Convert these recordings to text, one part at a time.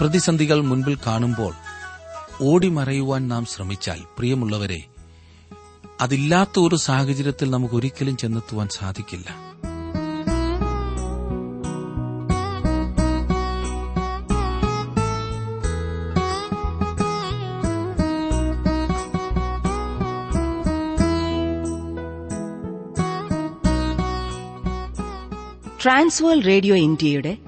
പ്രതിസന്ധികൾ മുൻപിൽ കാണുമ്പോൾ ഓടിമറയുവാൻ നാം ശ്രമിച്ചാൽ പ്രിയമുള്ളവരെ അതില്ലാത്ത ഒരു സാഹചര്യത്തിൽ നമുക്ക് ഒരിക്കലും ചെന്നെത്തുവാൻ സാധിക്കില്ല. ട്രാൻസ്വേൾ റേഡിയോ ഇന്ത്യയുടെ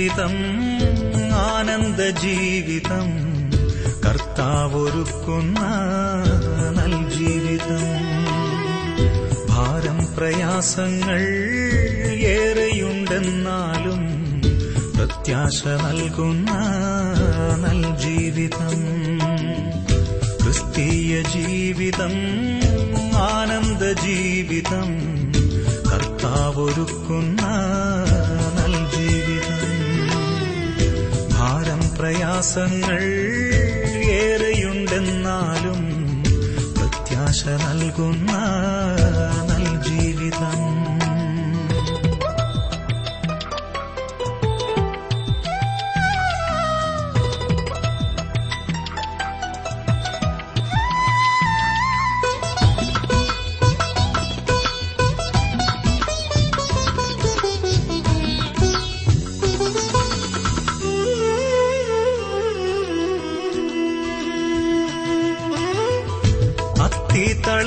ജീവിതം ആനന്ദ ജീവിതം. കർത്താവൊരുക്കുന്ന നൽ ജീവിതം. ഭാരം പ്രയാസങ്ങൾ ഏറെയുണ്ടെന്നാലും പ്രത്യാശ നൽകുന്ന നൽ ജീവിതം. ക്രിസ്തീയ ജീവിതം ആനന്ദ ജീവിതം. കർത്താവൊരുക്കുന്ന പ്രയാസങ്ങൾ ഏറെയുണ്ടെന്നാലും പ്രത്യാശ നൽകുന്ന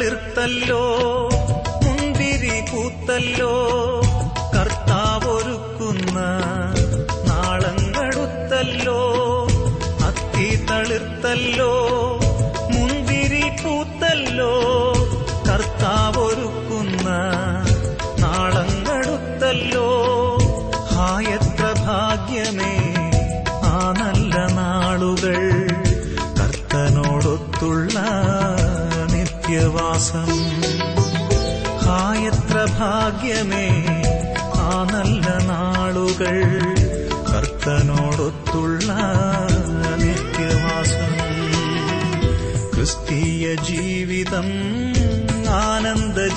തളിർത്തല്ലോ മുന്തിരി പൂത്തല്ലോ കർത്താവൊരുക്കുന്ന നാളങ്ങടുത്തല്ലോ അത്തി തളിർത്തല്ലോ.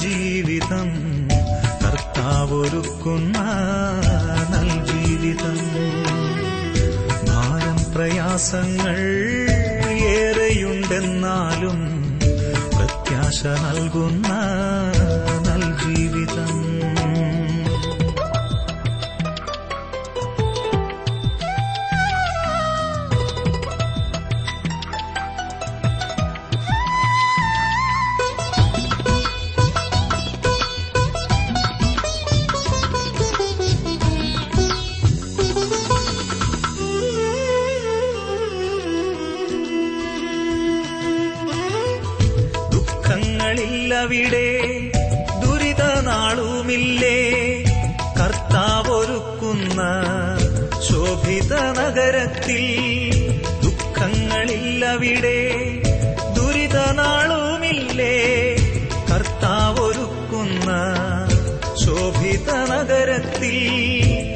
ജീവിതം. കർത്താവൊരുക്കുന്ന നൽ ജീവിതം. ഭാരം പ്രയാസങ്ങൾ ഏറെയുണ്ടെന്നാലും പ്രത്യാശ നൽകുന്ന ശോഭിത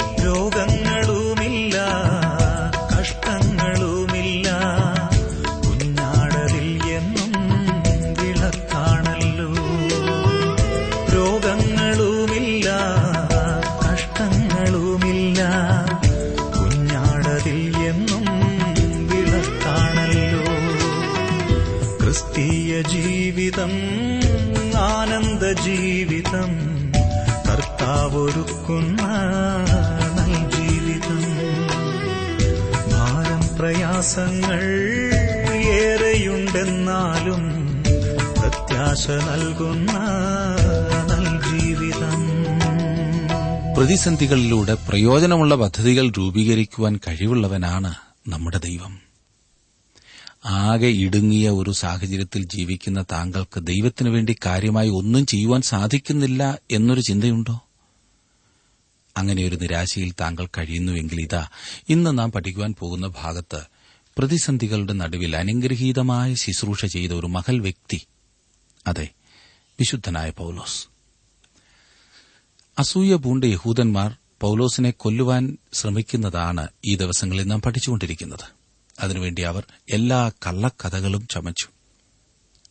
പ്രത്യാശ നൽകുന്ന പ്രതിസന്ധികളിലൂടെ പ്രയോജനമുള്ള പദ്ധതികൾ രൂപീകരിക്കുവാൻ കഴിവുള്ളവനാണ് നമ്മുടെ ദൈവം. ആകെ ഇടുങ്ങിയ ഒരു സാഹചര്യത്തിൽ ജീവിക്കുന്ന താങ്കൾക്ക് ദൈവത്തിനു വേണ്ടി കാര്യമായി ഒന്നും ചെയ്യുവാൻ സാധിക്കുന്നില്ല എന്നൊരു ചിന്തയുണ്ടോ? അങ്ങനെ ഒരു നിരാശയിൽ താങ്കൾ കഴിയുന്നുവെങ്കിൽ ഇതാ ഇന്ന് നാം പഠിക്കുവാൻ പോകുന്ന ഭാഗത്ത് പ്രതിസന്ധികളുടെ നടുവിൽ അനുഗ്രഹീതമായ ശുശ്രൂഷ ചെയ്ത ഒരു മഹൽ വ്യക്തി അതെ വിശുദ്ധനായ പൌലോസ്. അസൂയ പൂണ്ട യഹൂദന്മാർ പൌലോസിനെ കൊല്ലുവാൻ ശ്രമിക്കുന്നതാണ് ഈ ദിവസങ്ങളിൽ നാം പഠിച്ചുകൊണ്ടിരിക്കുന്നത്. അതിനുവേണ്ടി അവർ എല്ലാ കള്ളക്കഥകളും ചമച്ചു.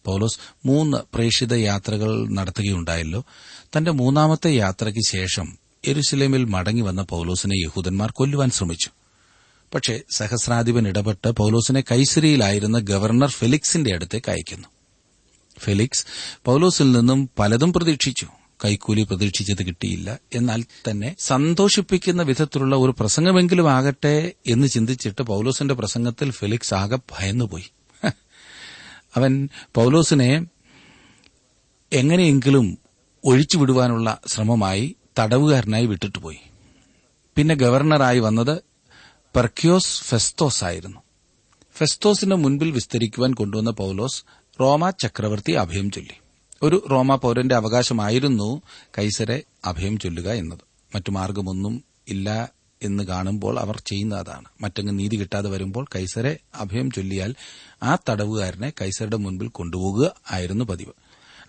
പൌലോസ് മൂന്ന് പ്രേക്ഷിത യാത്രകൾ നടത്തുകയുണ്ടായല്ലോ. തന്റെ മൂന്നാമത്തെ യാത്രയ്ക്ക് ശേഷം എരുസലേമിൽ മടങ്ങി വന്ന പൌലോസിനെ യഹൂദന്മാർ കൊല്ലുവാൻ ശ്രമിച്ചു. പക്ഷേ സഹസ്രാധിപൻ ഇടപെട്ട് പൌലോസിനെ കൈസരിയിലായിരുന്ന ഗവർണർ ഫെലിക്സിന്റെ അടുത്തേക്ക് അയക്കുന്നു. ഫെലിക്സ് പൌലോസിൽ നിന്നും പലതും പ്രതീക്ഷിച്ചു. കൈക്കൂലി പ്രതീക്ഷിച്ചത് കിട്ടിയില്ല. എന്നാൽ തന്നെ സന്തോഷിപ്പിക്കുന്ന വിധത്തിലുള്ള ഒരു പ്രസംഗമെങ്കിലും ആകട്ടെ എന്ന് ചിന്തിച്ചിട്ട് പൌലോസിന്റെ പ്രസംഗത്തിൽ ഫെലിക്സ് ആകെ ഭയന്നുപോയി. അവൻ പൌലോസിനെ എങ്ങനെയെങ്കിലും ഒഴിച്ചുവിടുവാനുള്ള ശ്രമമായി തടവുകാരനായി വിട്ടിട്ട് പോയി. പിന്നെ ഗവർണറായി വന്നത് പെർക്യോസ് ഫെസ്തോസ് ആയിരുന്നു. ഫെസ്തോസിന് മുൻപിൽ വിസ്തരിക്കുവാൻ കൊണ്ടുവന്ന പൌലോസ് റോമ ചക്രവർത്തി അഭയം ചൊല്ലി. ഒരു റോമ പൌരന്റെ അവകാശമായിരുന്നു കൈസരെ അഭയം ചൊല്ലുക എന്നത്. മറ്റു മാർഗമൊന്നും ഇല്ല എന്ന് കാണുമ്പോൾ അവർ ചെയ്യുന്ന അതാണ്. മറ്റങ്ങ് നീതി കിട്ടാതെ വരുമ്പോൾ കൈസരെ അഭയം ചൊല്ലിയാൽ ആ തടവുകാരനെ കൈസരുടെ മുൻപിൽ കൊണ്ടുപോകുക ആയിരുന്നു പതിവ്.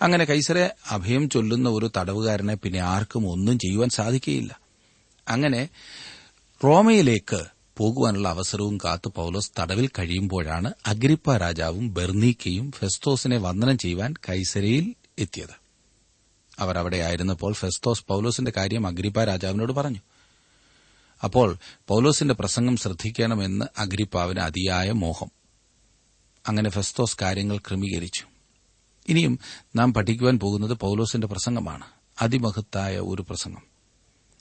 അങ്ങനെ കൈസരെ അഭയം ചൊല്ലുന്ന ഒരു തടവുകാരനെ പിന്നെ ആർക്കും ഒന്നും ചെയ്യുവാൻ സാധിക്കുകയില്ല. അങ്ങനെ റോമയിലേക്ക് പോകുവാനുള്ള അവസരവും കാത്ത് പൌലോസ് തടവിൽ കഴിയുമ്പോഴാണ് അഗ്രിപ്പ രാജാവും ബെർണീക്കയും ഫെസ്തോസിനെ വന്ദനം ചെയ്യുവാൻ കൈസരയിൽ എത്തിയത്. അവർ അവിടെ ആയിരുന്നപ്പോൾ ഫെസ്തോസ് പൌലോസിന്റെ കാര്യം അഗ്രിപ്പ രാജാവിനോട് പറഞ്ഞു. അപ്പോൾ പൌലോസിന്റെ പ്രസംഗം ശ്രദ്ധിക്കണമെന്ന് അഗ്രിപ്പാവിന് അതിയായ മോഹം. അങ്ങനെ ഫെസ്തോസ് കാര്യങ്ങൾ ക്രമീകരിച്ചു. ഇനിയും നാം പഠിക്കുവാൻ പോകുന്നത് പൌലോസിന്റെ പ്രസംഗമാണ്. അതിമഹത്തായ ഒരു പ്രസംഗം.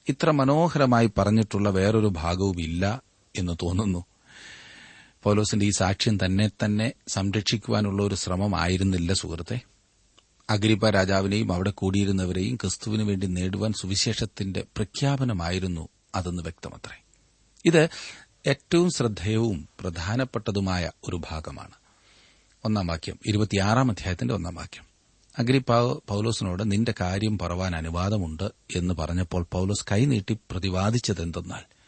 ഇത്ര മനോഹരമായി പറഞ്ഞിട്ടുള്ള വേറൊരു ഭാഗവും ഇല്ല എന്ന് തോന്നുന്നു. പൗലോസിന്റെ ഈ സാക്ഷ്യം തന്നെ തന്നെ സംരക്ഷിക്കുവാനുള്ള ഒരു ശ്രമമായിരുന്നില്ല സുഹൃത്തെ. അഗ്രിപ്പ രാജാവിനെയും അവിടെ കൂടിയിരുന്നവരെയും ക്രിസ്തുവിനു വേണ്ടി നേടുവാൻ സുവിശേഷത്തിന്റെ പ്രഖ്യാപനമായിരുന്നു അതെന്ന് വ്യക്തമത്രേ. ഇത് ഏറ്റവും ശ്രദ്ധേയവും പ്രധാനപ്പെട്ടതുമായ ഒരു ഭാഗമാണ്. ഒന്നാം വാക്യം ഇരുപത്തിയാറാം അധ്യായത്തിന്റെ ഒന്നാം വാക്യം. അഗ്രിപ്പാവ് പൌലോസിനോട് നിന്റെ കാര്യം പറവാൻ അനുവാദമുണ്ട് എന്ന് പറഞ്ഞപ്പോൾ പൌലോസ് കൈനീട്ടി പ്രതിവാദിച്ചതെന്തെന്നാൽ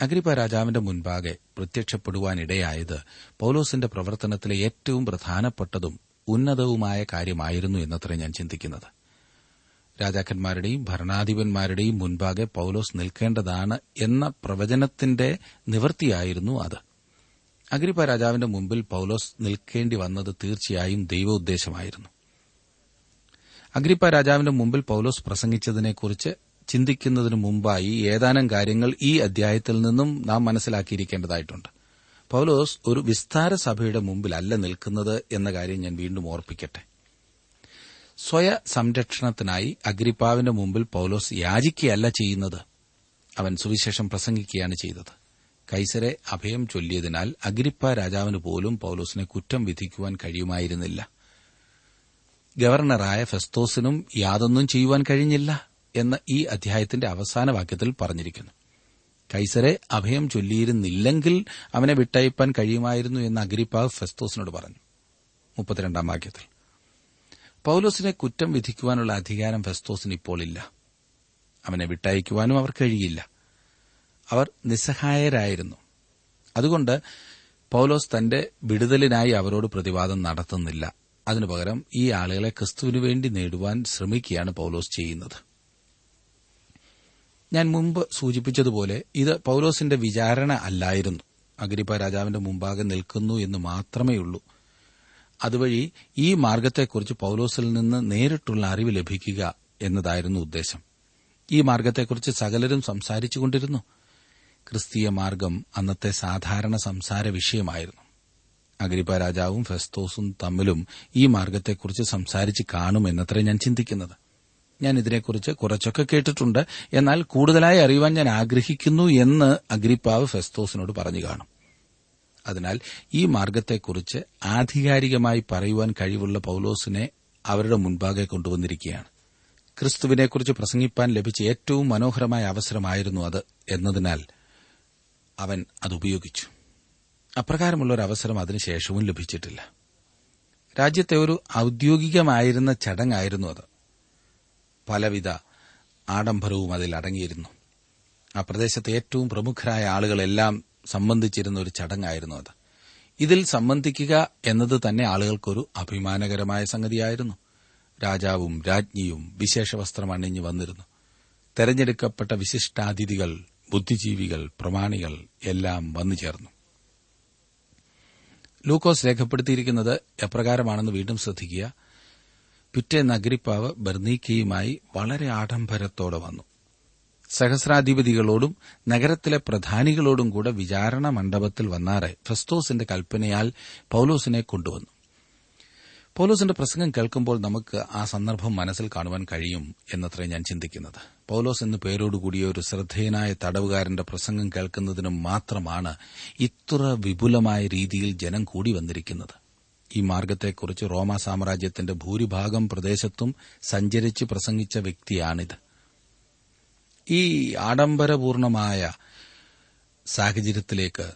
അഗ്രിപ്പ രാജാവിന്റെ മുൻപാകെ പ്രത്യക്ഷപ്പെടുവാനിടയായത് പൌലോസിന്റെ പ്രവർത്തനത്തിലെ ഏറ്റവും പ്രധാനപ്പെട്ടതും ഉന്നതവുമായ കാര്യമായിരുന്നു എന്നത്ര ഞാൻ ചിന്തിക്കുന്നത്. രാജാക്കന്മാരുടെയും ഭരണാധിപന്മാരുടെയും മുൻപാകെ പൌലോസ് നിൽക്കേണ്ടതാണ് എന്ന പ്രവചനത്തിന്റെ നിവൃത്തിയായിരുന്നു അത്. അഗ്രിപ്പ രാജാവിന്റെ മുമ്പിൽ പൌലോസ് നിൽക്കേണ്ടി വന്നത് തീർച്ചയായും ദൈവോദ്ദേശമായിരുന്നു. അഗ്രിപ്പ രാജാവിന്റെ മുമ്പിൽ പൌലോസ് പ്രസംഗിച്ചതിനെക്കുറിച്ച് ചിന്തിക്കുന്നതിന് മുമ്പായി ഏതാനും കാര്യങ്ങൾ ഈ അധ്യായത്തിൽ നിന്നും നാം മനസ്സിലാക്കിയിരിക്കേണ്ടതായിട്ടുണ്ട്. പൌലോസ് ഒരു വിസ്താര സഭയുടെ മുമ്പിലല്ല നിൽക്കുന്നത് എന്ന കാര്യം ഞാൻ വീണ്ടും ഓർപ്പിക്കട്ടെ. സ്വയ സംരക്ഷണത്തിനായി അഗ്രിപ്പാവിന്റെ മുമ്പിൽ പൌലോസ് യാചിക്കുകയല്ല ചെയ്യുന്നത്. അവൻ സുവിശേഷം പ്രസംഗിക്കുകയാണ് ചെയ്തത്. കൈസരെ അഭയം ചൊല്ലിയതിനാൽ അഗ്രിപ്പ രാജാവിന് പോലും പൌലോസിനെ കുറ്റം വിധിക്കുവാൻ കഴിയുമായിരുന്നില്ല. ഗവർണറായ ഫെസ്തോസിനും യാതൊന്നും ചെയ്യുവാൻ കഴിഞ്ഞില്ല. എന്ന് ഈ അധ്യായത്തിന്റെ അവസാന വാക്യത്തിൽ പറഞ്ഞിരിക്കുന്നു. കൈസരെ അഭയം ചൊല്ലിയിരുന്നില്ലെങ്കിൽ അവനെ വിട്ടയപ്പാൻ കഴിയുമായിരുന്നു എന്ന് അഗ്രിപ്പ ഫെസ്തോസിനോട് പറഞ്ഞു. വാക്യത്തിൽ. പൌലോസിനെ കുറ്റം വിധിക്കുവാനുള്ള അധികാരം ഫെസ്തോസിന് ഇപ്പോൾ ഇല്ല. അവനെ വിട്ടയക്കുവാനും അവർ കഴിയില്ല. അവർ നിസ്സഹായരായിരുന്നു. അതുകൊണ്ട് പൌലോസ് തന്റെ വിടുതലിനായി അവരോട് പ്രതിവാദം നടത്തുന്നില്ല. അതിനു പകരം ഈ ആളുകളെ ക്രിസ്തുവിനു വേണ്ടി നേടുവാൻ ശ്രമിക്കുകയാണ് പൌലോസ് ചെയ്യുന്നത്. ഞാൻ മുമ്പ് സൂചിപ്പിച്ചതുപോലെ ഇത് പൌലോസിന്റെ വിചാരണ അല്ലായിരുന്നു. അഗ്രിപ്പ രാജാവിന്റെ മുമ്പാകെ നിൽക്കുന്നു എന്ന് മാത്രമേയുള്ളൂ അതുവഴി ഈ മാർഗത്തെക്കുറിച്ച് പൌലോസിൽ നിന്ന് നേരിട്ടുള്ള അറിവ് ലഭിക്കുക എന്നതായിരുന്നു ഉദ്ദേശം. ഈ മാർഗത്തെക്കുറിച്ച് സകലരും സംസാരിച്ചുകൊണ്ടിരുന്നു ക്രിസ്തീയ മാർഗം അന്നത്തെ സാധാരണ സംസാര വിഷയമായിരുന്നു. അഗ്രിപ്പ രാജാവും ഫെസ്തോസും തമ്മിലും ഈ മാർഗത്തെക്കുറിച്ച് സംസാരിച്ച് കാണുമെന്നത്രേ ഞാൻ ചിന്തിക്കുന്നത്. ഞാൻ ഇതിനെക്കുറിച്ച് കുറച്ചൊക്കെ കേട്ടിട്ടുണ്ട്. എന്നാൽ കൂടുതലായി അറിയുവാൻ ഞാൻ ആഗ്രഹിക്കുന്നു എന്ന് അഗ്രിപ്പാവ് ഫെസ്തോസിനോട് പറഞ്ഞു കാണും. അതിനാൽ ഈ മാർഗത്തെക്കുറിച്ച് ആധികാരികമായി പറയുവാൻ കഴിവുള്ള പൌലോസിനെ അവരുടെ മുൻപാകെ കൊണ്ടുവന്നിരിക്കുകയാണ്. ക്രിസ്തുവിനെക്കുറിച്ച് പ്രസംഗിപ്പാൻ ലഭിച്ച ഏറ്റവും മനോഹരമായ അവസരമായിരുന്നു അത് എന്നതിനാൽ അവൻ അത് ഉപയോഗിച്ചു അപ്രകാരമുള്ള ഒരു അവസരം അതിനുശേഷവും ലഭിച്ചിട്ടില്ല. രാജ്യത്തെ ഒരു ഔദ്യോഗികമായിരുന്ന ചടങ്ങായിരുന്നു അത്. പലവിധ ആഡംബരവും അതിൽ അടങ്ങിയിരുന്നു. ആ പ്രദേശത്തെ ഏറ്റവും പ്രമുഖരായ ആളുകളെല്ലാം സംബന്ധിച്ചിരുന്ന ഒരു ചടങ്ങായിരുന്നു അത്. ഇതിൽ സംബന്ധിക്കുക എന്നത് തന്നെ ആളുകൾക്കൊരു അഭിമാനകരമായ സംഗതിയായിരുന്നു. രാജാവും രാജ്ഞിയും വിശേഷ വസ്ത്രം അണിഞ്ഞു വന്നിരുന്നു. തെരഞ്ഞെടുക്കപ്പെട്ട വിശിഷ്ടാതിഥികൾ ബുദ്ധിജീവികൾ പ്രമാണികൾ എല്ലാം വന്നു ചേർന്നു. ലൂക്കോസ് രേഖപ്പെടുത്തിയിരിക്കുന്നത് എപ്രകാരമാണെന്ന് വീണ്ടും ശ്രദ്ധിക്കുക. പിറ്റേന്ന് അഗ്രിപ്പാവ് ബർണീക്കയുമായി വളരെ ആഡംബരത്തോടെ വന്നു. സഹസ്രാധിപതികളോടും നഗരത്തിലെ പ്രധാനികളോടും കൂടെ വിചാരണ മണ്ഡപത്തിൽ വന്നാറെ ഫെസ്തോസിന്റെ കൽപ്പനയാൽ പൌലോസിനെ കൊണ്ടുവന്നു. പൌലോസിന്റെ പ്രസംഗം കേൾക്കുമ്പോൾ നമുക്ക് ആ സന്ദർഭം മനസ്സിൽ കാണുവാൻ കഴിയും എന്നത്രേ ഞാൻ ചിന്തിക്കുന്നത്. പൌലോസ് എന്ന പേരോടുകൂടിയ ഒരു ശ്രദ്ധേയനായ തടവുകാരന്റെ പ്രസംഗം കേൾക്കുന്നതിനും മാത്രമാണ് ഇത്ര വിപുലമായ രീതിയിൽ ജനം കൂടി വന്നിരിക്കുന്നത്. ഈ മാർഗത്തെക്കുറിച്ച് റോമാ സാമ്രാജ്യത്തിന്റെ ഭൂരിഭാഗം പ്രദേശത്തും സഞ്ചരിച്ച് പ്രസംഗിച്ച വ്യക്തിയാണിത്. ഈ ആഡംബരപൂർണമായ സാഹചര്യത്തിലേക്ക്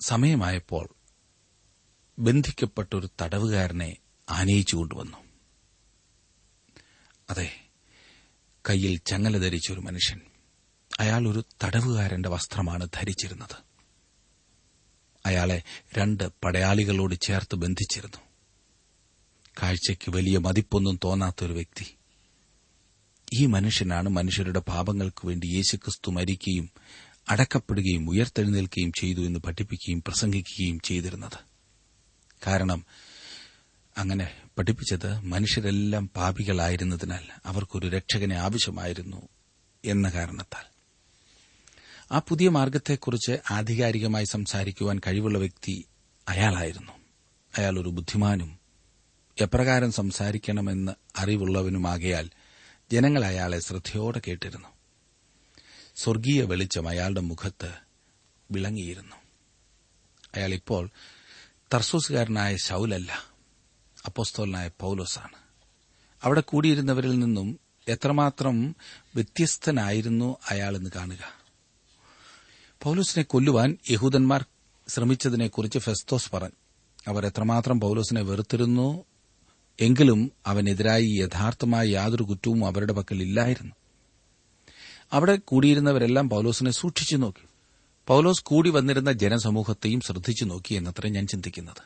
സമയമായപ്പോൾ ബന്ധിക്കപ്പെട്ട ഒരു തടവുകാരനെ ആനയിച്ചു കൊണ്ടുവന്നു. അതെ കയ്യിൽ ചങ്ങല ധരിച്ചൊരു മനുഷ്യൻ. അയാൾ ഒരു തടവുകാരന്റെ വസ്ത്രമാണ് ധരിച്ചിരുന്നത്. അയാളെ രണ്ട് പടയാളികളോട് ചേർത്ത് ബന്ധിച്ചിരുന്നു. കാഴ്ചയ്ക്ക് വലിയ മതിപ്പൊന്നും തോന്നാത്തൊരു വ്യക്തി. ഈ മനുഷ്യനാണ് മനുഷ്യരുടെ പാപങ്ങൾക്ക് വേണ്ടി യേശുക്രിസ്തു മരിക്കുകയും അടക്കപ്പെടുകയും ഉയർത്തെഴുന്നേൽക്കുകയും ചെയ്തു എന്ന് പഠിപ്പിക്കുകയും പ്രസംഗിക്കുകയും ചെയ്തിരുന്നത്. കാരണം അങ്ങനെ പഠിപ്പിച്ചത് മനുഷ്യരെല്ലാം പാപികളായിരുന്നതിനാൽ അവർക്കൊരു രക്ഷകനെ ആവശ്യമായിരുന്നു എന്ന കാരണത്താൽ. ആ പുതിയ മാർഗത്തെക്കുറിച്ച് ആധികാരികമായി സംസാരിക്കുവാൻ കഴിവുള്ള വ്യക്തി അയാളായിരുന്നു. അയാൾ ഒരു ബുദ്ധിമാനും എപ്രകാരം സംസാരിക്കണമെന്ന് അറിവുള്ളവനുമാകയാൽ ജനങ്ങൾ അയാളെ ശ്രദ്ധയോടെ കേട്ടിരുന്നു. സ്വർഗീയ വെളിച്ചം അയാളുടെ മുഖത്ത് വിളങ്ങിയിരുന്നു. അയാൾ ഇപ്പോൾ തർസൂസുകാരനായ ശൌലല്ല അപ്പോസ്തോലനായ പൌലോസാണ്. അവിടെ കൂടിയിരുന്നവരിൽ നിന്നും എത്രമാത്രം വ്യത്യസ്തനായിരുന്നു അയാളെന്ന് കാണുക. പൌലോസിനെ കൊല്ലുവാൻ യഹൂദന്മാർ ശ്രമിച്ചതിനെക്കുറിച്ച് ഫെസ്തോസ് പറഞ്ഞു അവർ എത്രമാത്രം പൌലോസിനെ വെറുത്തിരുന്നു എങ്കിലും അവനെതിരായി യഥാർത്ഥമായ യാതൊരു കുറ്റവും അവരുടെ പക്കൽ ഇല്ലായിരുന്നു. അവിടെ കൂടിയിരുന്നവരെല്ലാം പൌലോസിനെ സൂക്ഷിച്ചു നോക്കി. പൌലോസ് കൂടി വന്നിരുന്ന ജനസമൂഹത്തെയും ശ്രദ്ധിച്ചു നോക്കി എന്നത്ര ഞാൻ ചിന്തിക്കുന്നത്.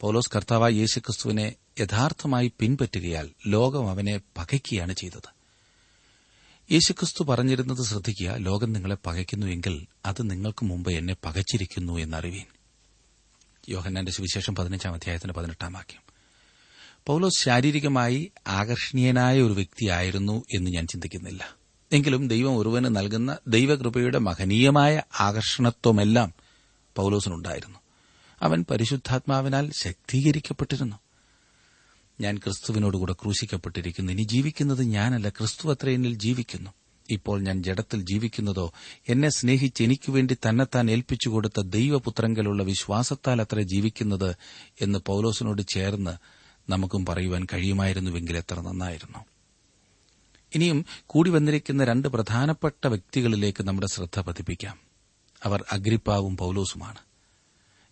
പൌലോസ് കർത്താവായ യേശുക്രിസ്തുവിനെ യഥാർത്ഥമായി പിൻപറ്റുകയാൽ ലോകം അവനെ പകയ്ക്കുകയാണ് ചെയ്തത്. യേശുക്രിസ്തു പറഞ്ഞിരുന്നത് ശ്രദ്ധിക്കുക ലോകം നിങ്ങളെ പകയ്ക്കുന്നുവെങ്കിൽ അത് നിങ്ങൾക്ക് മുമ്പ് എന്നെ പകച്ചിരിക്കുന്നു എന്നറിവീൻ. യോഹന്നാന്റെ സുവിശേഷം പതിനഞ്ചാം അധ്യായത്തിന്റെ പതിനെട്ടാം വാക്യം. പൌലോസ് ശാരീരികമായി ആകർഷണീയനായ ഒരു വ്യക്തിയായിരുന്നു എന്ന് ഞാൻ ചിന്തിക്കുന്നില്ല. എങ്കിലും ദൈവം ഒരുവന് നൽകുന്ന ദൈവകൃപയുടെ മഹനീയമായ ആകർഷണത്വമെല്ലാം പൌലോസിനുണ്ടായിരുന്നു. അവൻ പരിശുദ്ധാത്മാവിനാൽ ശക്തീകരിക്കപ്പെട്ടിരുന്നു. ഞാൻ ക്രിസ്തുവിനോടുകൂടെ ക്രൂശിക്കപ്പെട്ടിരിക്കുന്നു. ഇനി ജീവിക്കുന്നത് ഞാനല്ല ക്രിസ്തു അത്ര എന്നിൽ ജീവിക്കുന്നു. ഇപ്പോൾ ഞാൻ ജഡത്തിൽ ജീവിക്കുന്നതോ എന്നെ സ്നേഹിച്ച് എനിക്കു വേണ്ടി തന്നെത്താൻ ഏൽപ്പിച്ചു കൊടുത്ത ദൈവപുത്രങ്കലുള്ള വിശ്വാസത്താൽ അത്ര ജീവിക്കുന്നത് എന്ന് പൌലോസിനോട് ചേർന്ന് നമുക്കും പറയുവാൻ കഴിയുമായിരുന്നുവെങ്കിൽ എത്ര നന്നായിരുന്നു. ഇനിയും കൂടി വന്നിരിക്കുന്ന രണ്ട് പ്രധാനപ്പെട്ട വ്യക്തികളിലേക്ക് നമ്മുടെ ശ്രദ്ധ പതിപ്പിക്കാം. അവർ അഗ്രിപ്പാവും പൌലോസുമാണ്.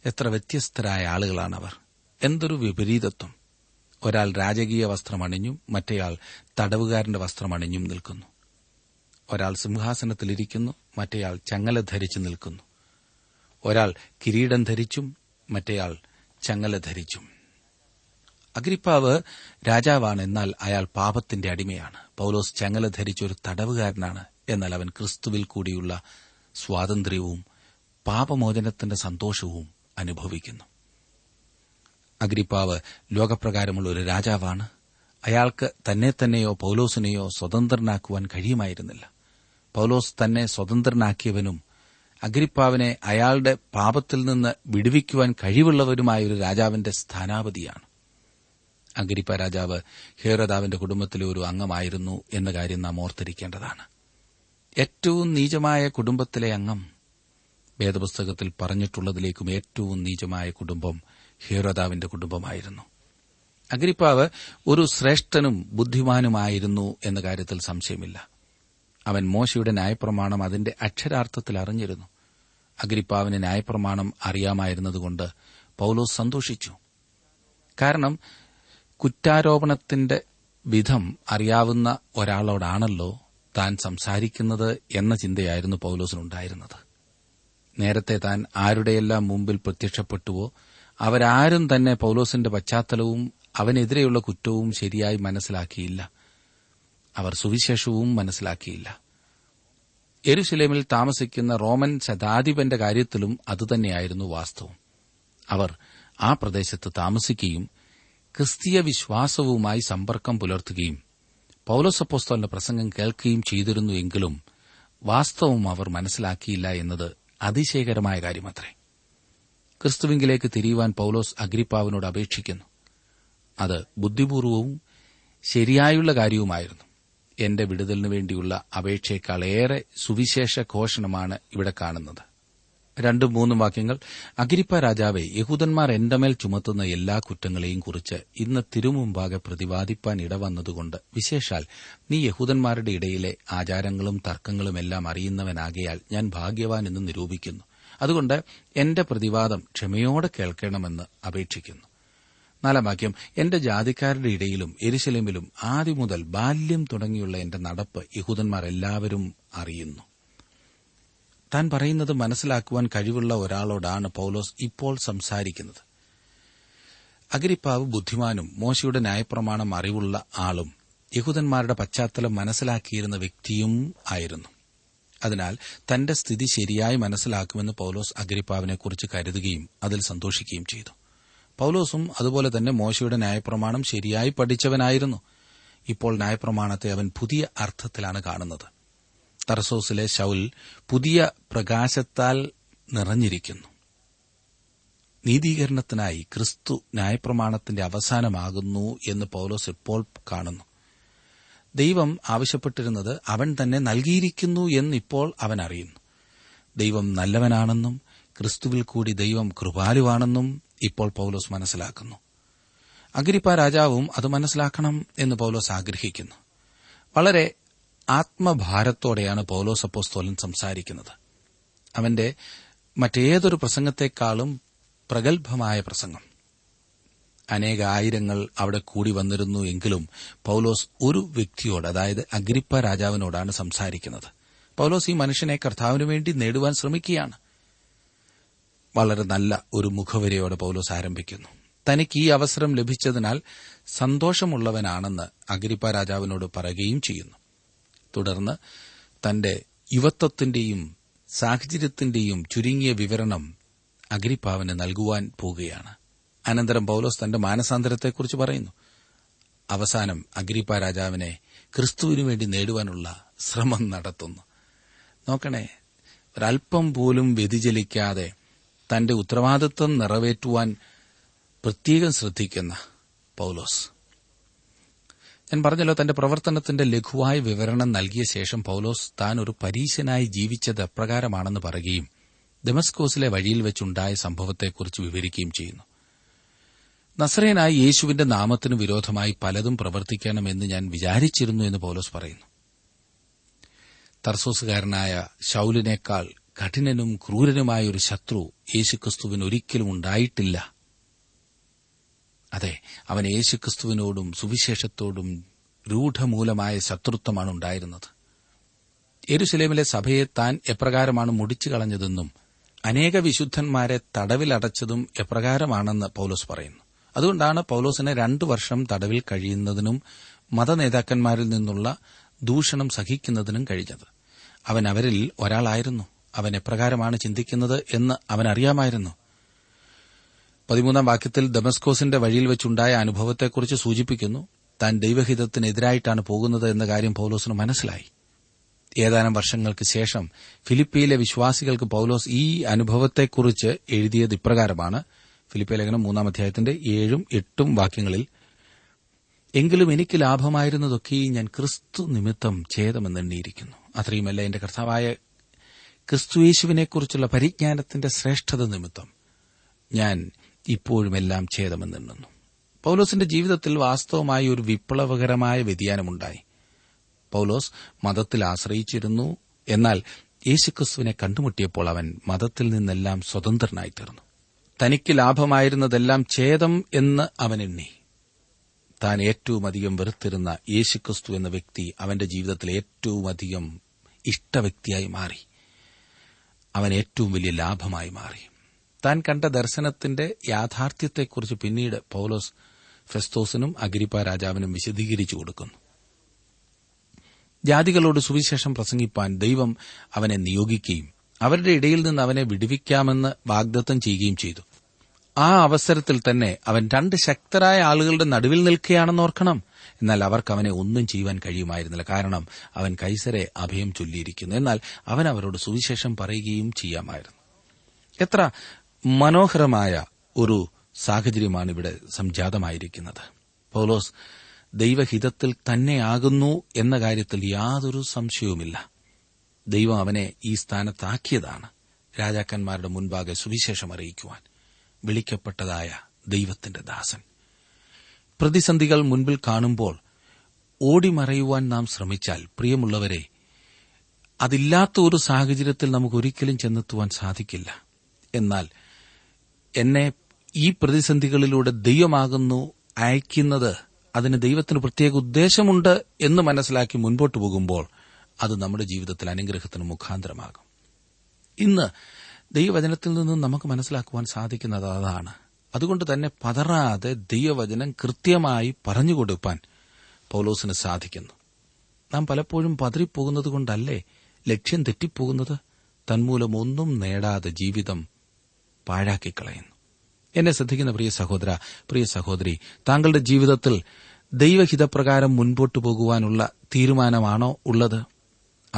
എത്ര വ്യത്യസ്തരായ ആളുകളാണവർ. എന്തൊരു വിപരീതത്വം. ഒരാൾ രാജകീയ വസ്ത്രമണിഞ്ഞും മറ്റേയാൾ തടവുകാരന്റെ വസ്ത്രമണിഞ്ഞും നിൽക്കുന്നു. ഒരാൾ സിംഹാസനത്തിലിരിക്കുന്നു മറ്റേയാൾ ചങ്ങല ധരിച്ചു നിൽക്കുന്നു. ഒരാൾ കിരീടം ധരിച്ചും മറ്റേയാൾ ചങ്ങല ധരിച്ചും. അഗ്രിപ്പാവ് രാജാവാണ് എന്നാൽ അയാൾ പാപത്തിന്റെ അടിമയാണ്. പൌലോസ് ചങ്ങല ധരിച്ച ഒരു തടവുകാരനാണ് എന്നാൽ അവൻ ക്രിസ്തുവിൽ കൂടിയുള്ള സ്വാതന്ത്ര്യവും പാപമോചനത്തിന്റെ സന്തോഷവും അനുഭവിക്കുന്നു. അഗ്രിപ്പാവ് ലോകപ്രകാരമുള്ള ഒരു രാജാവാണ്. അയാൾക്ക് തന്നെ തന്നെയോ പൌലോസിനെയോ സ്വതന്ത്രനാക്കുവാൻ കഴിയുമായിരുന്നില്ല. പൌലോസ് തന്നെ സ്വതന്ത്രനാക്കിയവനും അഗ്രിപ്പാവിനെ അയാളുടെ പാപത്തിൽ നിന്ന് വിടുവിക്കുവാൻ കഴിവുള്ളവരുമായ ഒരു രാജാവിന്റെ സ്ഥാനാപതിയാണ്. അഗ്രിപ്പ രാജാവ് ഹേറദാവിന്റെ കുടുംബത്തിലെ ഒരു അംഗമായിരുന്നു എന്ന കാര്യം നാം ഓർത്തിരിക്കേണ്ടതാണ്. ഏറ്റവും നീചമായ കുടുംബത്തിലെ അംഗം വേദപുസ്തകത്തിൽ പറഞ്ഞിട്ടുള്ളതിലേക്കും ഏറ്റവും നീചമായ കുടുംബം ഹീറോദാവിന്റെ കുടുംബമായിരുന്നു. അഗ്രിപ്പാവ് ഒരു ശ്രേഷ്ഠനും ബുദ്ധിമാനുമായിരുന്നു എന്ന കാര്യത്തിൽ സംശയമില്ല. അവൻ മോശയുടെ ന്യായപ്രമാണം അതിന്റെ അക്ഷരാർത്ഥത്തിൽ അറിഞ്ഞിരുന്നു. അഗ്രിപ്പാവിന് ന്യായപ്രമാണം അറിയാമായിരുന്നതുകൊണ്ട് പൌലോസ് സന്തോഷിച്ചു. കാരണം കുറ്റാരോപണത്തിന്റെ വിധം അറിയാവുന്ന ഒരാളോടാണല്ലോ താൻ സംസാരിക്കുന്നത് എന്ന ചിന്തയായിരുന്നു പൌലോസിനുണ്ടായിരുന്നത്. നേരത്തെ താൻ ആരുടെയെല്ലാം മുമ്പിൽ പ്രത്യക്ഷപ്പെട്ടുവോ അവരാരും തന്നെ പൌലോസിന്റെ പശ്ചാത്തലവും അവനെതിരെയുള്ള കുറ്റവും ശരിയായി മനസ്സിലാക്കിയില്ല. അവർ സുവിശേഷവും മനസ്സിലാക്കിയില്ല. എരുശലേമിൽ താമസിക്കുന്ന റോമൻ ശതാധിപന്റെ കാര്യത്തിലും അതുതന്നെയായിരുന്നു വാസ്തവം. അവർ ആ പ്രദേശത്ത് താമസിക്കുകയും ക്രിസ്തീയ വിശ്വാസവുമായി സമ്പർക്കം പുലർത്തുകയും പൌലോസപ്പോസ്തോലിന്റെ പ്രസംഗം കേൾക്കുകയും ചെയ്തിരുന്നു എങ്കിലും വാസ്തവം അവർ മനസ്സിലാക്കിയില്ല എന്നത് അതിശയകരമായ കാര്യമത്രേ. ക്രിസ്തുവിങ്കിലേക്ക് തിരിയുവാൻ പൌലോസ് അഗ്രിപ്പാവിനോട് അപേക്ഷിക്കുന്നു. അത് ബുദ്ധിപൂർവവും ശരിയായുള്ള കാര്യവുമായിരുന്നു. എന്റെ വിടുതലിനു വേണ്ടിയുള്ള അപേക്ഷയേക്കാൾ ഏറെ സുവിശേഷ ഘോഷണമാണ് ഇവിടെ കാണുന്നത്. രണ്ടും മൂന്നും വാക്യങ്ങൾ അഗിരിപ്പ രാജാവെ യഹൂദന്മാർ എന്റെ മേൽ ചുമത്തുന്ന എല്ലാ കുറ്റങ്ങളെയും കുറിച്ച് ഇന്ന് തിരുമുമ്പാകെ പ്രതിപാദിപ്പാൻ ഇടവന്നതുകൊണ്ട് വിശേഷാൽ നീ യഹൂദന്മാരുടെ ഇടയിലെ ആചാരങ്ങളും തർക്കങ്ങളും എല്ലാം അറിയുന്നവനാകയാൽ ഞാൻ ഭാഗ്യവാൻ എന്ന് നിരൂപിക്കുന്നു. അതുകൊണ്ട് എന്റെ പ്രതിവാദം ക്ഷമയോടെ കേൾക്കണമെന്ന് അപേക്ഷിക്കുന്നു. നാലാം വാക്യം എന്റെ ജാതിക്കാരുടെ ഇടയിലും എരിശലമിലും ആദ്യം മുതൽ ബാല്യം തുടങ്ങിയുള്ള എന്റെ നടപ്പ് യഹൂദന്മാർ എല്ലാവരും അറിയുന്നു. താൻ പറയുന്നത് മനസ്സിലാക്കുവാൻ കഴിവുള്ള ഒരാളോടാണ് പൌലോസ് ഇപ്പോൾ സംസാരിക്കുന്നത്. അഗരിപ്പാവ് ബുദ്ധിമാനും മോശയുടെ ന്യായപ്രമാണം അറിവുള്ള ആളും യഹൂദന്മാരുടെ പശ്ചാത്തലം മനസ്സിലാക്കിയിരുന്ന വ്യക്തിയും ആയിരുന്നു. അതിനാൽ തന്റെ സ്ഥിതി ശരിയായി മനസ്സിലാക്കുമെന്ന് പൌലോസ് അഗ്രിപ്പാവിനെക്കുറിച്ച് കരുതുകയും അതിൽ സന്തോഷിക്കുകയും ചെയ്തു. പൌലോസും അതുപോലെ തന്നെ മോശയുടെ ന്യായപ്രമാണം ശരിയായി പഠിച്ചവനായിരുന്നു. ഇപ്പോൾ ന്യായപ്രമാണത്തെ അവൻ പുതിയ അർത്ഥത്തിലാണ് കാണുന്നത്. തർസോസിലെ ശൗൽ പുതിയ പ്രകാശത്താൽ നിറഞ്ഞിരിക്കുന്നു. നീതീകരണത്തിനായി ക്രിസ്തു ന്യായപ്രമാണത്തിന്റെ അവസാനമാകുന്നു എന്ന് പൌലോസ് ഇപ്പോൾ കാണുന്നു? ദൈവം ആവശ്യപ്പെട്ടിരുന്നത് അവൻ തന്നെ നൽകിയിരിക്കുന്നു എന്നിപ്പോൾ അവൻ അറിയുന്നു. ദൈവം നല്ലവനാണെന്നും ക്രിസ്തുവിൽ കൂടി ദൈവം കൃപാലുവാണെന്നും ഇപ്പോൾ പൌലോസ് മനസ്സിലാക്കുന്നു. അഗ്രിപ്പ രാജാവും അത് മനസ്സിലാക്കണം എന്ന് പൌലോസ് ആഗ്രഹിക്കുന്നു. വളരെ ആത്മഭാരത്തോടെയാണ് പൌലോസ് അപ്പോസ്തോലൻ സംസാരിക്കുന്നത്. അവന്റെ മറ്റേതൊരു പ്രസംഗത്തെക്കാളും പ്രഗത്ഭമായ പ്രസംഗം. അനേക ആയിരങ്ങൾ അവിടെ കൂടി വന്നിരുന്നു എങ്കിലും പൌലോസ് ഒരു വ്യക്തിയോട് അതായത് അഗ്രിപ്പ രാജാവിനോടാണ് സംസാരിക്കുന്നത്. പൌലോസ് ഈ മനുഷ്യനെ കർത്താവിന് വേണ്ടി നേടുവാൻ ശ്രമിക്കുകയാണ്. വളരെ നല്ല ഒരു മുഖവരയോടെ പൌലോസ് ആരംഭിക്കുന്നു. തനിക്ക് ഈ അവസരം ലഭിച്ചതിനാൽ സന്തോഷമുള്ളവനാണെന്ന് അഗ്രിപ്പ രാജാവിനോട് പറയുകയും ചെയ്യുന്നു. തുടർന്ന് തന്റെ യുവത്വത്തിന്റെയും സാഹചര്യത്തിന്റെയും ചുരുങ്ങിയ വിവരണം അഗ്രിപ്പാവിന് നൽകുവാൻ പോകുകയാണ് അനന്തരം പൌലോസ് തന്റെ മാനസാന്തരത്തെക്കുറിച്ച് പറയുന്നു. അവസാനം അഗ്രിപ്പ രാജാവിനെ ക്രിസ്തുവിനു വേണ്ടി നേടുവാനുള്ള ശ്രമം നടത്തുന്നു. നോക്കണേ ഒരൽപ്പം പോലും വ്യതിചലിക്കാതെ തന്റെ ഉത്തരവാദിത്വം നിറവേറ്റുവാൻ പ്രത്യേകം ശ്രദ്ധിക്കുന്ന പൌലോസ്. ഞാൻ പറഞ്ഞല്ലോ തന്റെ പ്രവർത്തനത്തിന്റെ ലഘുവായ വിവരണം നൽകിയ ശേഷം പൌലോസ് താൻ ഒരു പരീശനായി ജീവിച്ചത് എപ്രകാരമാണെന്ന് പറയുകയും ദമസ്കോസിലെ വഴിയിൽ വെച്ചുണ്ടായ സംഭവത്തെക്കുറിച്ച് വിവരിക്കുകയും ചെയ്യുന്നു. നസ്രയനായി യേശുവിന്റെ നാമത്തിന് വിരോധമായി പലതും പ്രവർത്തിക്കണമെന്ന് ഞാൻ വിചാരിച്ചിരുന്നു എന്ന് പൗലോസ് പറയുന്നു. തർസോസുകാരനായ ശൌലിനേക്കാൾ കഠിനനും ക്രൂരനുമായ ഒരു ശത്രു യേശുക്രിസ്തുവിന് ഒരിക്കലും ഉണ്ടായിട്ടില്ല. അതെ അവൻ യേശുക്രിസ്തുവിനോടും സുവിശേഷത്തോടും രൂഢമൂലമായ ശത്രുത്വമാണ് ഉണ്ടായിരുന്നത്. എരുസലേമിലെ സഭയെ താൻ എപ്രകാരമാണ് മുടിച്ചു കളഞ്ഞതെന്നും അനേക വിശുദ്ധന്മാരെ തടവിലടച്ചതും എപ്രകാരമാണെന്ന് പൌലോസ് പറയുന്നു. അതുകൊണ്ടാണ് പൌലോസിനെ രണ്ടു വർഷം തടവിൽ കഴിയുന്നതിനും മതനേതാക്കന്മാരിൽ നിന്നുള്ള ദൂഷണം സഹിക്കുന്നതിനും കഴിഞ്ഞത്. അവൻ അവരിൽ ഒരാളായിരുന്നു. അവൻ എപ്രകാരമാണ് ചിന്തിക്കുന്നത് എന്ന് അവൻ അറിയാമായിരുന്നു. പതിമൂന്നാം വാക്യത്തിൽ ദമസ്കോസിന്റെ വഴിയിൽ വെച്ചുണ്ടായ അനുഭവത്തെക്കുറിച്ച് സൂചിപ്പിക്കുന്നു താൻ ദൈവഹിതത്തിനെതിരായിട്ടാണ് പോകുന്നത് എന്ന കാര്യം പൌലോസിന് മനസ്സിലായി. ഏതാനും വർഷങ്ങൾക്ക് ശേഷം ഫിലിപ്പിയിലെ വിശ്വാസികൾക്ക് പൌലോസ് ഈ അനുഭവത്തെക്കുറിച്ച് എഴുതിയത് ഇപ്രകാരമാണ് ഫിലിപ്പിയ ലേഖനം മൂന്നാം അധ്യായത്തിന്റെ ഏഴും എട്ടും വാക്യങ്ങളിൽ എങ്കിലും എനിക്ക് ലാഭമായിരുന്നതൊക്കെയും ഞാൻ ക്രിസ്തു നിമിത്തം ഛേദമെന്നെണ്ണിയിരിക്കുന്നു. അത്രയുമല്ല എന്റെ കർത്താവായ ക്രിസ്തുയേശുവിനെക്കുറിച്ചുള്ള പരിജ്ഞാനത്തിന്റെ ശ്രേഷ്ഠത നിമിത്തം ഞാൻ ഇപ്പോഴുമെല്ലാം ഛേദമെന്നെണ്ണുന്നു. പൌലോസിന്റെ ജീവിതത്തിൽ വാസ്തവമായി ഒരു വിപ്ലവകരമായ വ്യതിയാനമുണ്ടായി. പൌലോസ് മതത്തിൽ ആശ്രയിച്ചിരുന്നു എന്നാൽ യേശുക്രിസ്തുവിനെ കണ്ടുമുട്ടിയപ്പോൾ അവൻ മതത്തിൽ നിന്നെല്ലാം സ്വതന്ത്രനായി തീർന്നു തനിക്ക് ലാഭമായിരുന്നതെല്ലാം ഛേദം എന്ന് അവൻ എണ്ണി താൻ ഏറ്റവും അധികം വെറുത്തിരുന്ന യേശുക്രിസ്തു എന്ന വ്യക്തി അവന്റെ ജീവിതത്തിൽ ഏറ്റവും അധികം ഇഷ്ടവ്യക്തിയായി മാറി. അവൻ ഏറ്റവും വലിയ ലാഭമായി മാറി. താൻ കണ്ട ദർശനത്തിന്റെ യാഥാർത്ഥ്യത്തെക്കുറിച്ച് പിന്നീട് പൌലോസ് ഫെസ്തോസിനും അഗ്രിപ്പ രാജാവിനും വിശദീകരിച്ചു കൊടുക്കുന്നു. ജാതികളോട് സുവിശേഷം പ്രസംഗിപ്പാൻ ദൈവം അവനെ നിയോഗിക്കുകയും അവരുടെ ഇടയിൽ നിന്ന് അവനെ വിടുവിക്കാമെന്ന് വാഗ്ദത്തം ചെയ്യുകയും ചെയ്തു. ആ അവസരത്തിൽ തന്നെ അവൻ രണ്ട് ശക്തരായ ആളുകളുടെ നടുവിൽ നിൽക്കുകയാണെന്ന് ഓർക്കണം. എന്നാൽ അവർക്ക് അവനെ ഒന്നും ചെയ്യുവാൻ കഴിയുമായിരുന്നില്ല. കാരണം അവൻ കൈസരെ അഭയം ചൊല്ലിയിരിക്കുന്നു. എന്നാൽ അവൻ അവരോട് സുവിശേഷം പറയുകയും ചെയ്യാമായിരുന്നു. എത്ര മനോഹരമായ ഒരു സാഹചര്യമാണ് ഇവിടെ സംജാതമായിരിക്കുന്നത്. പൌലോസ് ദൈവഹിതത്തിൽ തന്നെയാകുന്നു എന്ന കാര്യത്തിൽ യാതൊരു സംശയവുമില്ല. ദൈവം അവനെ ഈ സ്ഥാനത്താക്കിയതാണ്. രാജാക്കന്മാരുടെ മുൻപാകെ സുവിശേഷം അറിയിക്കുവാൻ വിളിക്കപ്പെട്ടതായ ദൈവത്തിന്റെ ദാസൻ. പ്രതിസന്ധികൾ മുൻപിൽ കാണുമ്പോൾ ഓടിമറയുവാൻ നാം ശ്രമിച്ചാൽ പ്രിയമുള്ളവരെ അതില്ലാത്ത ഒരു സാഹചര്യത്തിൽ നമുക്ക് ഒരിക്കലും ചെന്നെത്തുവാൻ സാധിക്കില്ല. എന്നാൽ എന്നെ ഈ പ്രതിസന്ധികളിലൂടെ ദൈവമാകുന്നു അയക്കുന്നത് അതിന് ദൈവത്തിന് പ്രത്യേക ഉദ്ദേശമുണ്ട് എന്ന് മനസ്സിലാക്കി മുൻപോട്ട് പോകുമ്പോൾ അത് നമ്മുടെ ജീവിതത്തിൽ അനുഗ്രഹത്തിന് മുഖാന്തരമാകും. ഇന്ന് ദൈവവചനത്തിൽ നിന്നും നമുക്ക് മനസ്സിലാക്കുവാൻ സാധിക്കുന്നത് അതാണ്. അതുകൊണ്ട് തന്നെ പതറാതെ ദൈവവചനം കൃത്യമായി പറഞ്ഞുകൊടുപ്പാൻ പൌലോസിന് സാധിക്കുന്നു. നാം പലപ്പോഴും പതറിപ്പോകുന്നത് കൊണ്ടല്ലേ ലക്ഷ്യം തെറ്റിപ്പോകുന്നത്? തന്മൂലം ഒന്നും നേടാതെ ജീവിതം പാഴാക്കിക്കളയുന്നു. എന്നെ ശ്രദ്ധിക്കുന്ന പ്രിയ സഹോദര പ്രിയ സഹോദരി താങ്കളുടെ ജീവിതത്തിൽ ദൈവഹിതപ്രകാരം മുൻപോട്ടു പോകുവാനുള്ള തീരുമാനമാണോ ഉള്ളത്?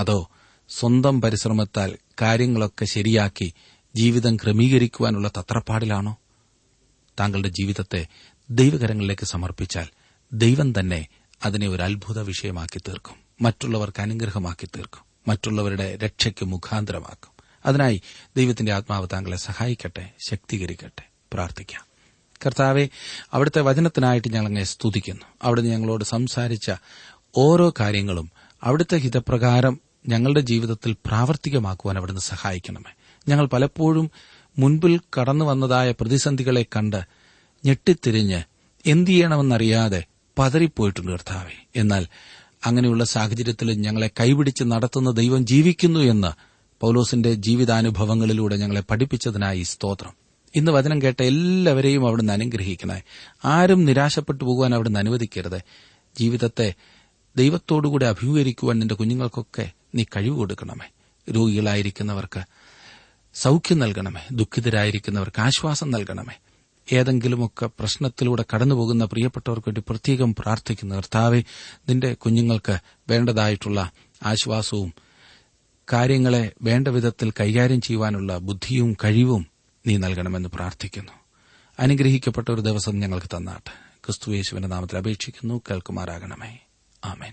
അതോ സ്വന്തം പരിശ്രമത്താൽ കാര്യങ്ങളൊക്കെ ശരിയാക്കി ജീവിതം ക്രമീകരിക്കുവാനുള്ള തത്രപ്പാടിലാണോ? താങ്കളുടെ ജീവിതത്തെ ദൈവകരങ്ങളിലേക്ക് സമർപ്പിച്ചാൽ ദൈവം തന്നെ അതിനെ ഒരു അത്ഭുത വിഷയമാക്കി തീർക്കും. മറ്റുള്ളവർക്ക് അനുഗ്രഹമാക്കി തീർക്കും. മറ്റുള്ളവരുടെ രക്ഷയ്ക്ക് മുഖാന്തരമാക്കും. അതിനായി ദൈവത്തിന്റെ ആത്മാവ് താങ്കളെ സഹായിക്കട്ടെ ശക്തീകരിക്കട്ടെ. പ്രാർത്ഥിക്കാം. കർത്താവെ അവിടുത്തെ വചനത്തിനായിട്ട് ഞങ്ങൾ ഞങ്ങളങ്ങെ സ്തുതിക്കുന്നു. അവിടുന്ന് ഞങ്ങളോട് സംസാരിച്ച ഓരോ കാര്യങ്ങളും അവിടുത്തെ ഹിതപ്രകാരം ഞങ്ങളുടെ ജീവിതത്തിൽ പ്രാവർത്തികമാക്കുവാൻ അവിടുന്ന് സഹായിക്കണമേ. ഞങ്ങൾ പലപ്പോഴും മുൻപിൽ കടന്നു വന്നതായ പ്രതിസന്ധികളെ കണ്ട് ഞെട്ടിത്തിരിഞ്ഞ് എന്തു ചെയ്യണമെന്നറിയാതെ പതറിപ്പോയിട്ടുണ്ട് കർത്താവെ. എന്നാൽ അങ്ങനെയുള്ള സാഹചര്യത്തിൽ ഞങ്ങളെ കൈപിടിച്ച് നടത്തുന്ന ദൈവം ജീവിക്കുന്നു എന്ന് പൌലോസിന്റെ ജീവിതാനുഭവങ്ങളിലൂടെ ഞങ്ങളെ പഠിപ്പിച്ചതിനായി സ്തോത്രം. ഇന്ന് വചനം കേട്ട എല്ലാവരെയും അവിടുന്ന് അനുഗ്രഹിക്കണേ. ആരും നിരാശപ്പെട്ടു പോകുവാൻ അവിടുന്ന് അനുവദിക്കരുത്. ജീവിതത്തെ ദൈവത്തോടുകൂടെ അഭിമുഖീകരിക്കുവാൻ നിന്റെ കുഞ്ഞുങ്ങൾക്കൊക്കെ നീ കഴിവ് കൊടുക്കണമേ. രോഗികളായിരിക്കുന്നവർക്ക് സൌഖ്യം നൽകണമേ. ദുഃഖിതരായിരിക്കുന്നവർക്ക് ആശ്വാസം നൽകണമേ. ഏതെങ്കിലുമൊക്കെ പ്രശ്നത്തിലൂടെ കടന്നുപോകുന്ന പ്രിയപ്പെട്ടവർക്ക് വേണ്ടി പ്രത്യേകം പ്രാർത്ഥിക്കുന്ന കർത്താവെ നിന്റെ കുഞ്ഞുങ്ങൾക്ക് വേണ്ടതായിട്ടുള്ള ആശ്വാസവും കാര്യങ്ങളെ വേണ്ട വിധത്തിൽ കൈകാര്യം ചെയ്യുവാനുള്ള ബുദ്ധിയും കഴിവും നീ നൽകണമെന്ന് പ്രാർത്ഥിക്കുന്നു. അനുഗ്രഹിക്കപ്പെട്ട ഒരു ദിവസം ഞങ്ങൾക്ക് തന്നാട്ടെ. ക്രിസ്തുയേശുവിന്റെ നാമത്തിൽ അപേക്ഷിക്കുന്നു. കേൾക്കുമാറാകണമേ. ആമേൻ.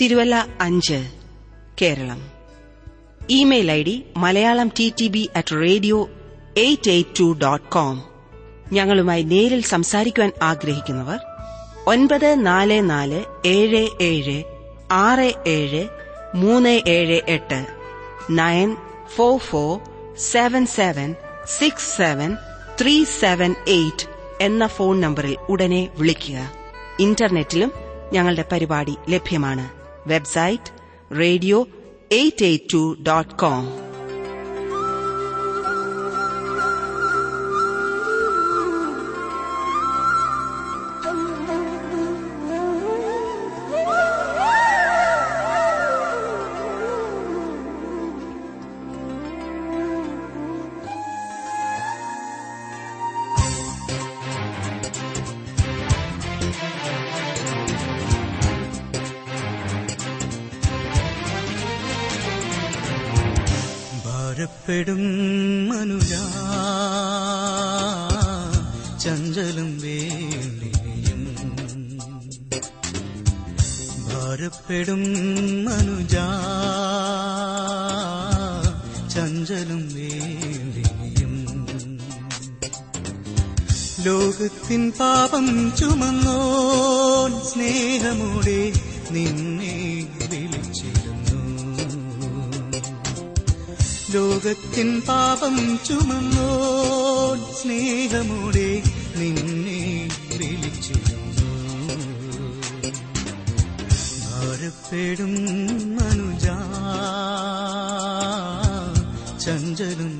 തിരുവല്ല അഞ്ച് Keralam. Email I D Malayalam T T B at radio eight eight two dot com. ഞങ്ങളുമായി നേരിൽ സംസാരിക്കുവാൻ ആഗ്രഹിക്കുന്നവർ ഒൻപത് നാല് നാല് ഏഴ് ഏഴ് ആറ് ഏഴ് മൂന്ന് ഏഴ് എട്ട് nine four four seven seven six seven three seven eight എന്ന ഫോൺ നമ്പറിൽ ഉടനെ വിളിക്കുക. ഇന്റർനെറ്റിലും ഞങ്ങളുടെ പരിപാടി ലഭ്യമാണ്. website radio882.com. സ്നേഹമോടെ നിന്നെ വിളിച്ചിരുന്നു. ലോകത്തിൻ പാപം ചുമന്നോ സ്നേഹമോടെ നിന്നെ വിളിച്ചിരുന്നു. ഭാരപ്പെടും മനുജ ചഞ്ചലും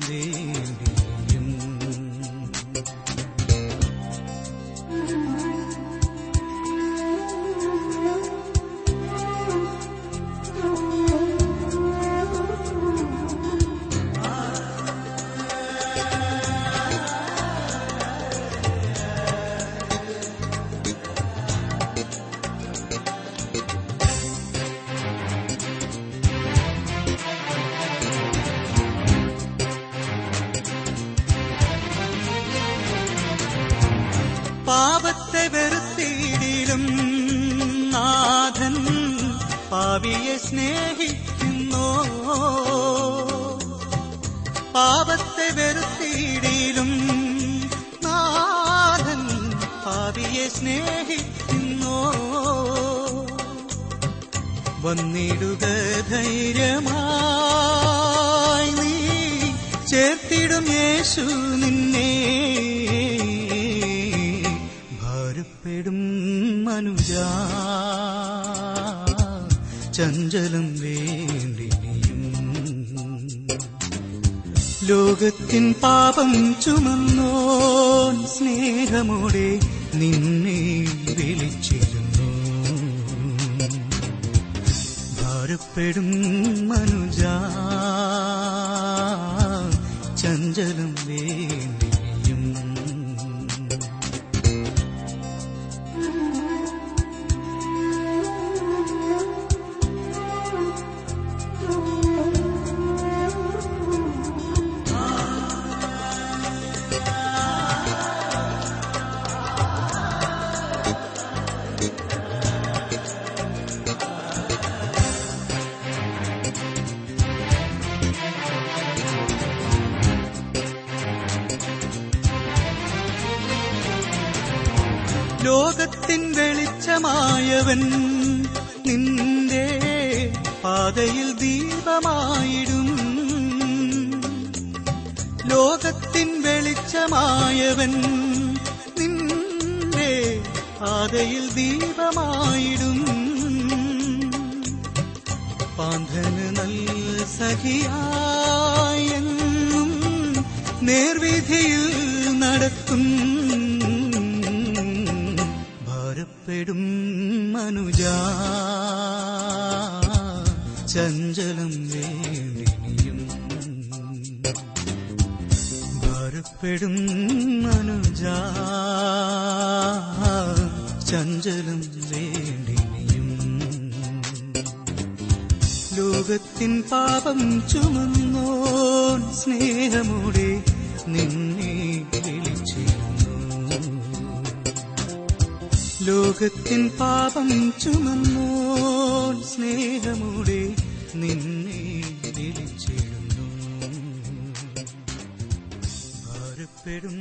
പാപത്തെ വെറുത്തിയിടിലും നാഥൻ പാവിയെ സ്നേഹിക്കുന്നു. പാപത്തെ വെറുത്തിയിടിലും നാഥൻ പാവിയെ സ്നേഹിക്കുന്നു. വന്നിടുക ധൈര്യമായി നീ ചേർത്തിടും യേശു നിന്നെ. ഭാരപ്പെടും മനുജ ചഞ്ചലം വേണ്ടിനിയും ലോകത്തിൻ പാപം ചുമന്നോൻ സ്നേഹമോടെ നിന്നെ വിളിച്ചിരുന്നു. ഭാരപ്പെടും മനുജ ചഞ്ചലം വേണ്ടിയും സഖിയായെന്നും നേർവിധിയിൽ നടത്തും ഭാരപ്പെടും മനുജ ചഞ്ചലം വേണിയും. ഭാരപ്പെടും മനുജ ചഞ്ചലം വേണ്ടിനിയും ലോകത്തിൻ പാപം ചുമന്നോൻ സ്നേഹമുടി നിന്നെ വിളിച്ചിരുന്നു. ലോകത്തിൻ പാപം ചുമന്നോൻ സ്നേഹമുടി നിന്നെ വിളിച്ചിരുന്നു. ഭാരപ്പെടും